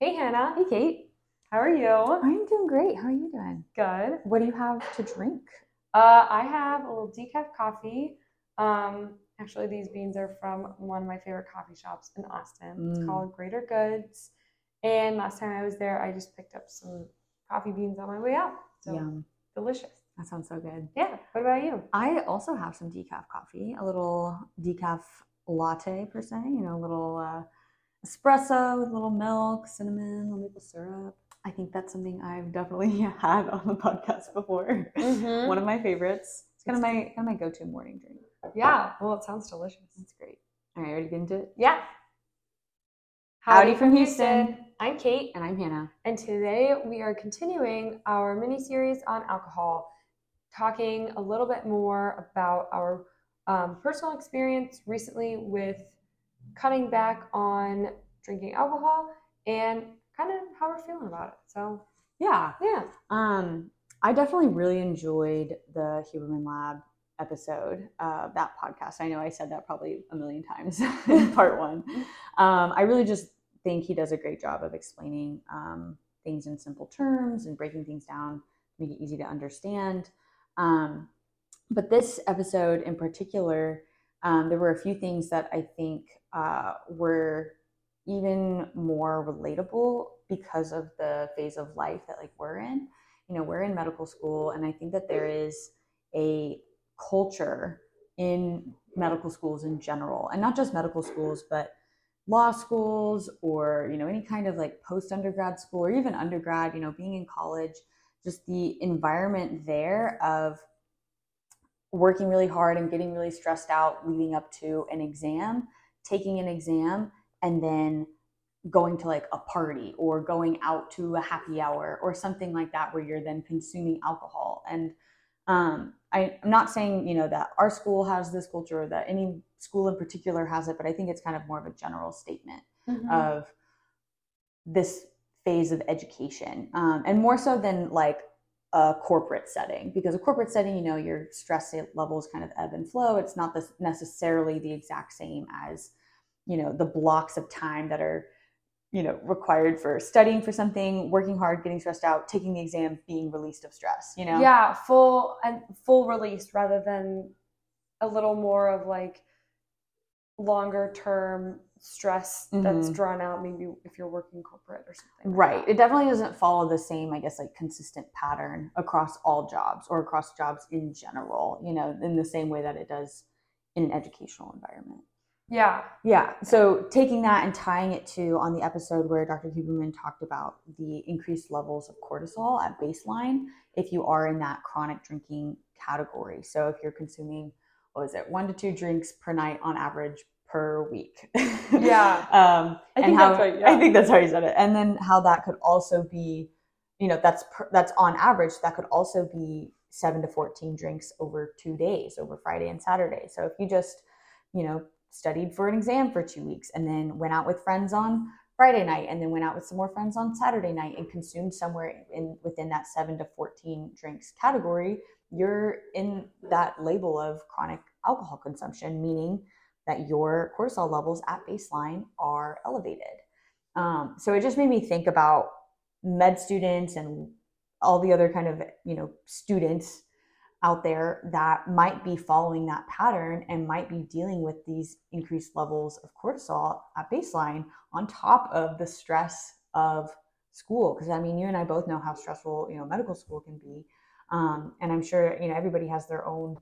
Hey, Hannah. Hey, Kate. How are you? I'm doing great. How are you doing? Good. What do you have to drink? Uh, I have a little decaf coffee. Um, actually, these beans are from one of my favorite coffee shops in Austin. It's Mm. called Greater Goods. And last time I was there, I just picked up some coffee beans on my way out. So Yum. delicious. That sounds so good. Yeah. What about you? I also have some decaf coffee, a little decaf latte per se, you know, a little uh, espresso with a little milk, cinnamon, little maple syrup. I think that's something I've definitely had on the podcast before. Mhm. One of my favorites. It's kind of my kind of my go-to morning drink. Yeah. Well, it sounds delicious. It's great. All right, ready to get into it? Yeah. Howdy from Houston. I'm Kate. And I'm Hannah. And today we are continuing our mini series on alcohol, talking a little bit more about our um, personal experience recently with cutting back on drinking alcohol and kind of how we're feeling about it. So, Yeah. yeah. Um, I definitely really enjoyed the Huberman Lab episode, uh, that podcast. I know I said that probably a million times in part one. Um, I really just think he does a great job of explaining um, things in simple terms and breaking things down, make it easy to understand. Um, but this episode in particular, um, there were a few things that I think uh, were even more relatable because of the phase of life that like we're in. You know we're in medical school and i think that there is a culture in medical schools in general and not just medical schools but law schools or you know any kind of like post undergrad school or even undergrad you know being in college just the environment there of working really hard and getting really stressed out leading up to an exam taking an exam and then going to like a party or going out to a happy hour or something like that where you're then consuming alcohol and um, I, i'm not saying you know that our school has this culture or that any school in particular has it but i think it's kind of more of a general statement Mhm. of this phase of education um, and more so than like a corporate setting because a corporate setting you know your stress levels kind of ebb and flow. It's not this necessarily the exact same as you know the blocks of time that are you know required for studying for something working hard getting stressed out taking the exam being released of stress you know? Yeah, full and full release rather than a little more of like longer term stress that's Mhm. drawn out maybe if you're working corporate or something. like Right. that. It definitely doesn't follow the same, I guess, like consistent pattern across all jobs or across jobs in general, you know, in the same way that it does in an educational environment. Yeah. Yeah. So taking that and tying it to on the episode where Dr. Huberman talked about the increased levels of cortisol at baseline if you are in that chronic drinking category. So if you're consuming, what was it, one to two drinks per night on average per week. Yeah. um, I think how, that's right, yeah. I think that's how you said it. And then how that could also be, you know, that's per, that's on average. That could also be seven to fourteen drinks over two days, over Friday and Saturday. So if you just, you know, studied for an exam for two weeks and then went out with friends on Friday night and then went out with some more friends on Saturday night and consumed somewhere in within that seven to fourteen drinks category, you're in that label of chronic alcohol consumption, meaning that your cortisol levels at baseline are elevated. Um, so it just made me think about med students and all the other kind of you know students out there that might be following that pattern and might be dealing with these increased levels of cortisol at baseline on top of the stress of school because i mean you and i both know how stressful you know medical school can be um, and i'm sure you know everybody has their own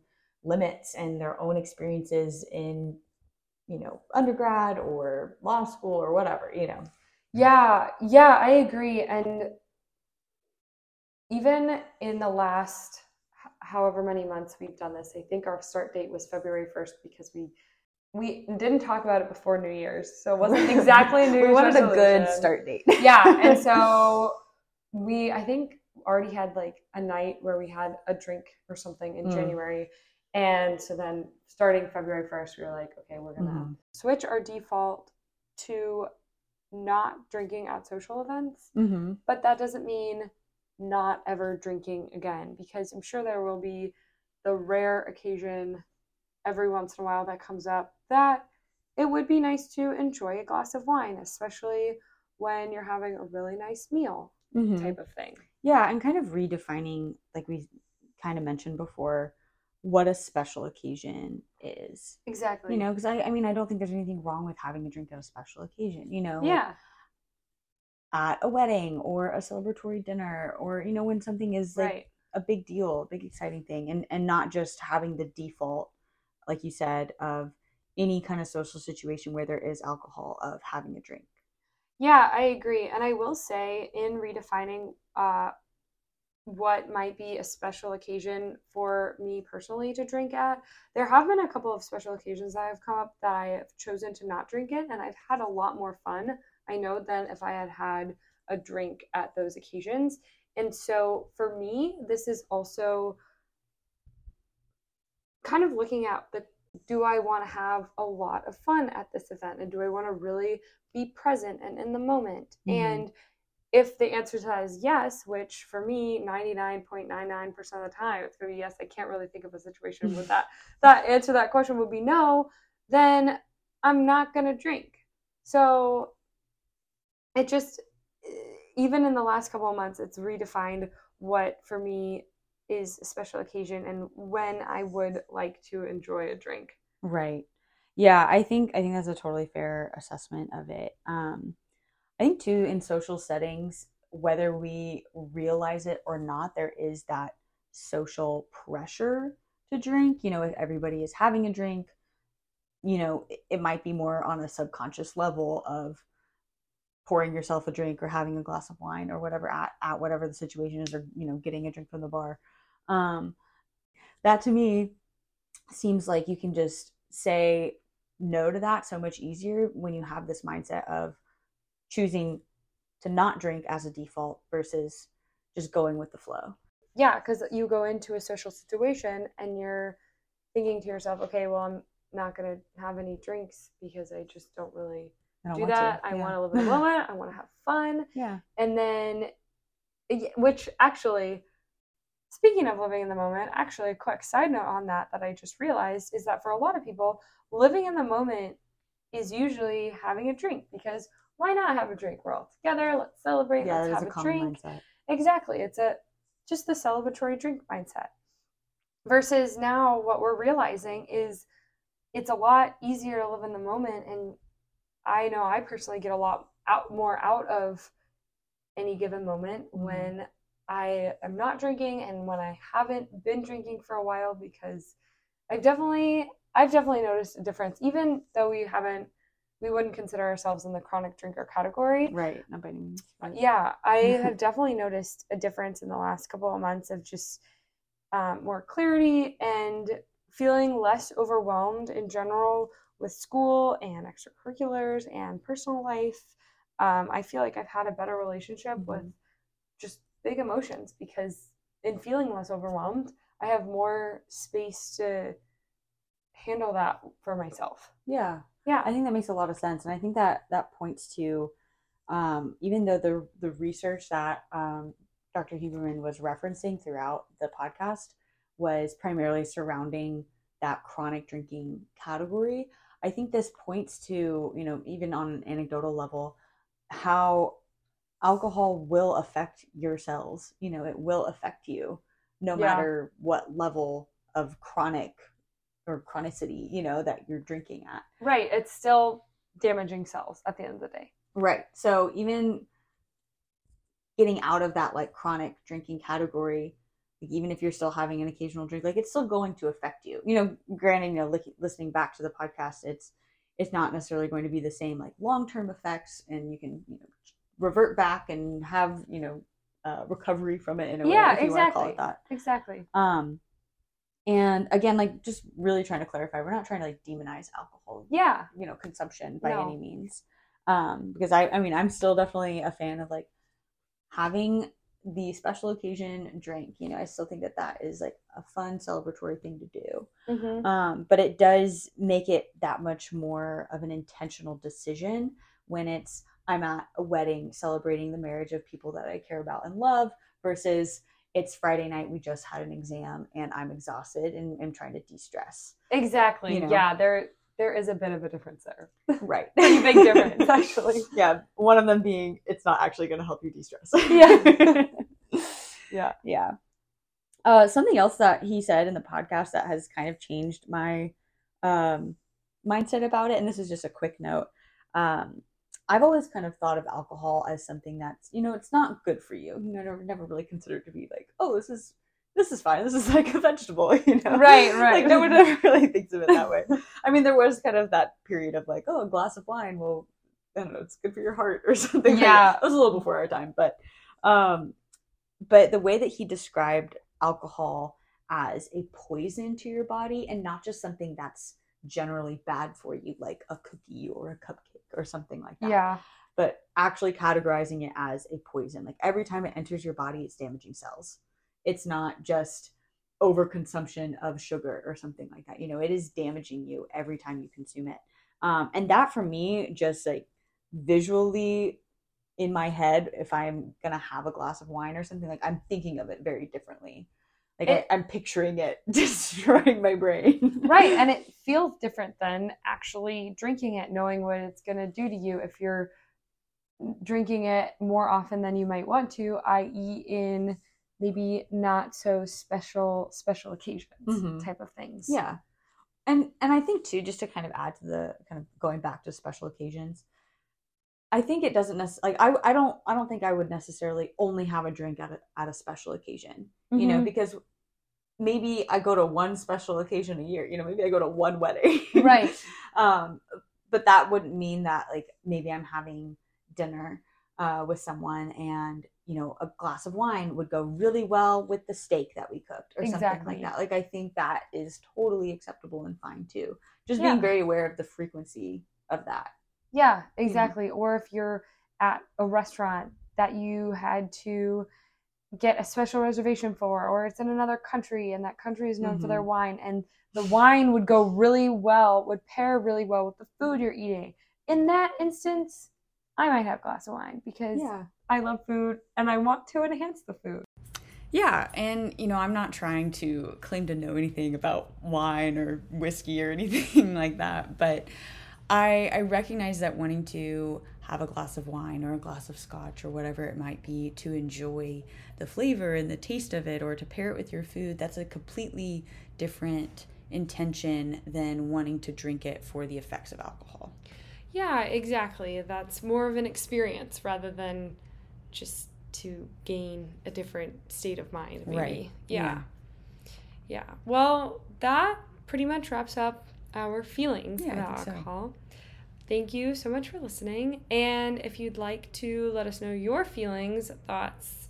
limits and their own experiences in you know undergrad or law school or whatever you know Yeah, yeah, I agree. And even in the last however many months we've done this, I think our start date was February 1st because we we didn't talk about it before New Year's. So it wasn't exactly a New Year's we wanted a good start date Yeah, and so we I think already had like a night where we had a drink or something in Mm. January. And so then starting February 1st, we were like, okay, we're gonna Mhm. switch our default to not drinking at social events, mm-hmm. but that doesn't mean not ever drinking again because I'm sure there will be the rare occasion every once in a while that comes up that it would be nice to enjoy a glass of wine, especially when you're having a really nice meal Mhm. type of thing. Yeah, and kind of redefining, like we kind of mentioned before, what a special occasion is. Exactly. You know, because I, I mean, I don't think there's anything wrong with having a drink at a special occasion. You know, like Yeah. at a wedding or a celebratory dinner, or you know, when something is like Right. a big deal, a big exciting thing, and and not just having the default, like you said, of any kind of social situation where there is alcohol of having a drink. Yeah, I agree. And I will say, in redefining uh, what might be a special occasion for me personally to drink at, there have been a couple of special occasions that have come up that I have chosen to not drink it, and I've had a lot more fun, I know, than if I had had a drink at those occasions. And so for me, this is also kind of looking at the do I want to have a lot of fun at this event and do I want to really be present and in the moment? Mhm. And if the answer to that is yes, which for me, 99.99% of the time, it's going to be yes, I can't really think of a situation with that. That answer to that question would be no, then I'm not going to drink. So it just, even in the last couple of months, it's redefined what for me is a special occasion and when I would like to enjoy a drink. Right. Yeah, I think I think that's a totally fair assessment of it. Um, I think too in social settings, whether we realize it or not, there is that social pressure to drink. You know, if everybody is having a drink, you know, it, might be more on a subconscious level of pouring yourself a drink or having a glass of wine or whatever at, at whatever the situation is or you know getting a drink from the bar um that to me seems like you can just say no to that so much easier when you have this mindset of choosing to not drink as a default versus just going with the flow Yeah, because you go into a social situation and you're thinking to yourself, okay, well, I'm not going to have any drinks because I just don't really I don't do want to. that. I Yeah. want to live in the moment. I want to have fun. yeah And then, which actually, speaking of living in the moment, actually, a quick side note on that that I just realized is that for a lot of people, living in the moment is usually having a drink because why not have a drink? We're all together. Let's celebrate. yeah let's have a a drink. mindset Exactly. It's a just the celebratory drink mindset. Versus now what we're realizing is it's a lot easier to live in the moment and I know I personally get a lot out more out of any given moment Mhm. when I am not drinking and when I haven't been drinking for a while because I've definitely I've definitely noticed a difference even though we haven't we wouldn't consider ourselves in the chronic drinker category right not by any means yeah, I have definitely noticed a difference in the last couple of months of just um, more clarity and feeling less overwhelmed in general with school and extracurriculars and personal life. Um, I feel like I've had a better relationship with Mhm. just big emotions because in feeling less overwhelmed, I have more space to handle that for myself. yeah Yeah. I think that makes a lot of sense, and I think that that points to um, even though the the research that um, Dr. Huberman was referencing throughout the podcast was primarily surrounding that chronic drinking category. I think this points to you know even on an anecdotal level how alcohol will affect your cells. You know, it will affect you no Yeah. matter what level of chronic or chronicity you know that you're drinking at. Right. It's still damaging cells at the end of the day. Right. So even getting out of that like chronic drinking category, like even if you're still having an occasional drink, like it's still going to affect you. You know, granted, you know, li- listening back to the podcast, it's it's not necessarily going to be the same like long term effects, and you can you know revert back and have you know uh, recovery from it in a way Yeah, if you want to call exactly. it that. Exactly. Um, and again, like just really trying to clarify, we're not trying to like demonize alcohol. Yeah. you know consumption by No. any means. Um because i i mean i'm still definitely a fan of like having the special occasion drink. You know i still think that that is like a fun celebratory thing to do. Hmm um but it does make it that much more of an intentional decision when it's i'm at a wedding celebrating the marriage of people that i care about and love versus it's friday night we just had an exam and i'm exhausted and I'm trying to de-stress Exactly. You know? Yeah. There. there is a bit of a difference there. Right. Pretty big difference, actually. Yeah. One of them being it's not actually going to help you de stress. Yeah. yeah. Yeah. Uh, something else that he said in the podcast that has kind of changed my um, mindset about it, and this is just a quick note. Um, I've always kind of thought of alcohol as something that's, you know, it's not good for you. You know, never, never really considered to be like, oh, this is this is fine. This is like a vegetable, you know? Right, right. Like no one ever really thinks of it that way. I mean, there was kind of that period of like, oh, a glass of wine will, I don't know, it's good for your heart or something. like Yeah. that. It was a little before our time, but, um, but the way that he described alcohol as a poison to your body and not just something that's generally bad for you, like a cookie or a cupcake or something like that Yeah. but actually categorizing it as a poison. Like every time it enters your body, it's damaging cells. It's not just overconsumption of sugar or something like that. You know, it is damaging you every time you consume it. Um, and that for me, just like visually in my head, if I'm gonna have a glass of wine or something, like I'm thinking of it very differently. Like It- I, I'm picturing it destroying my brain. right and it feels different than actually drinking it knowing what it's going to do to you if you're drinking it more often than you might want to i.e in maybe not so special special occasions Mhm. type of things Yeah. And and I think too, just to kind of add to the kind of going back to special occasions, I think it doesn't necessarily like I I don't I don't think I would necessarily only have a drink at a at a special occasion. You know, Mhm. because maybe I go to one special occasion a year, you know, maybe I go to one wedding. right um but that wouldn't mean that like maybe i'm having dinner uh, with someone and you know a glass of wine would go really well with the steak that we cooked or something like that like i think that is totally acceptable and fine too just Yeah. being very aware of the frequency of that Yeah, exactly. Or if you're at a restaurant that you had to get a special reservation for, or it's in another country and that country is known for their mm-hmm. wine, and the wine would go really well, would pair really well with the food you're eating. In that instance, I might have a glass of wine because I love food and I want to enhance the food. Yeah, and you know, I'm not trying to claim to know anything about wine or whiskey or anything like that, but I I recognize that wanting to have a glass of wine or a glass of scotch or whatever it might be to enjoy the flavor and the taste of it or to pair it with your food, that's a completely different intention than wanting to drink it for the effects of alcohol. Yeah, exactly. That's more of an experience rather than just to gain a different state of mind, maybe. Right. Yeah. Yeah. Well, that pretty much wraps up our feelings Yeah, about think so. alcohol. Thank you so much for listening. And if you'd like to let us know your feelings, thoughts,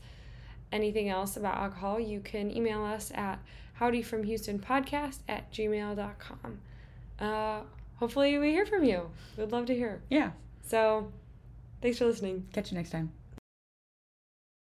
anything else about alcohol, you can email us at howdyfromhoustonpodcast at gmail.com. Uh, hopefully we hear from you. We'd love to hear. Yeah. So, thanks for listening. Catch you next time.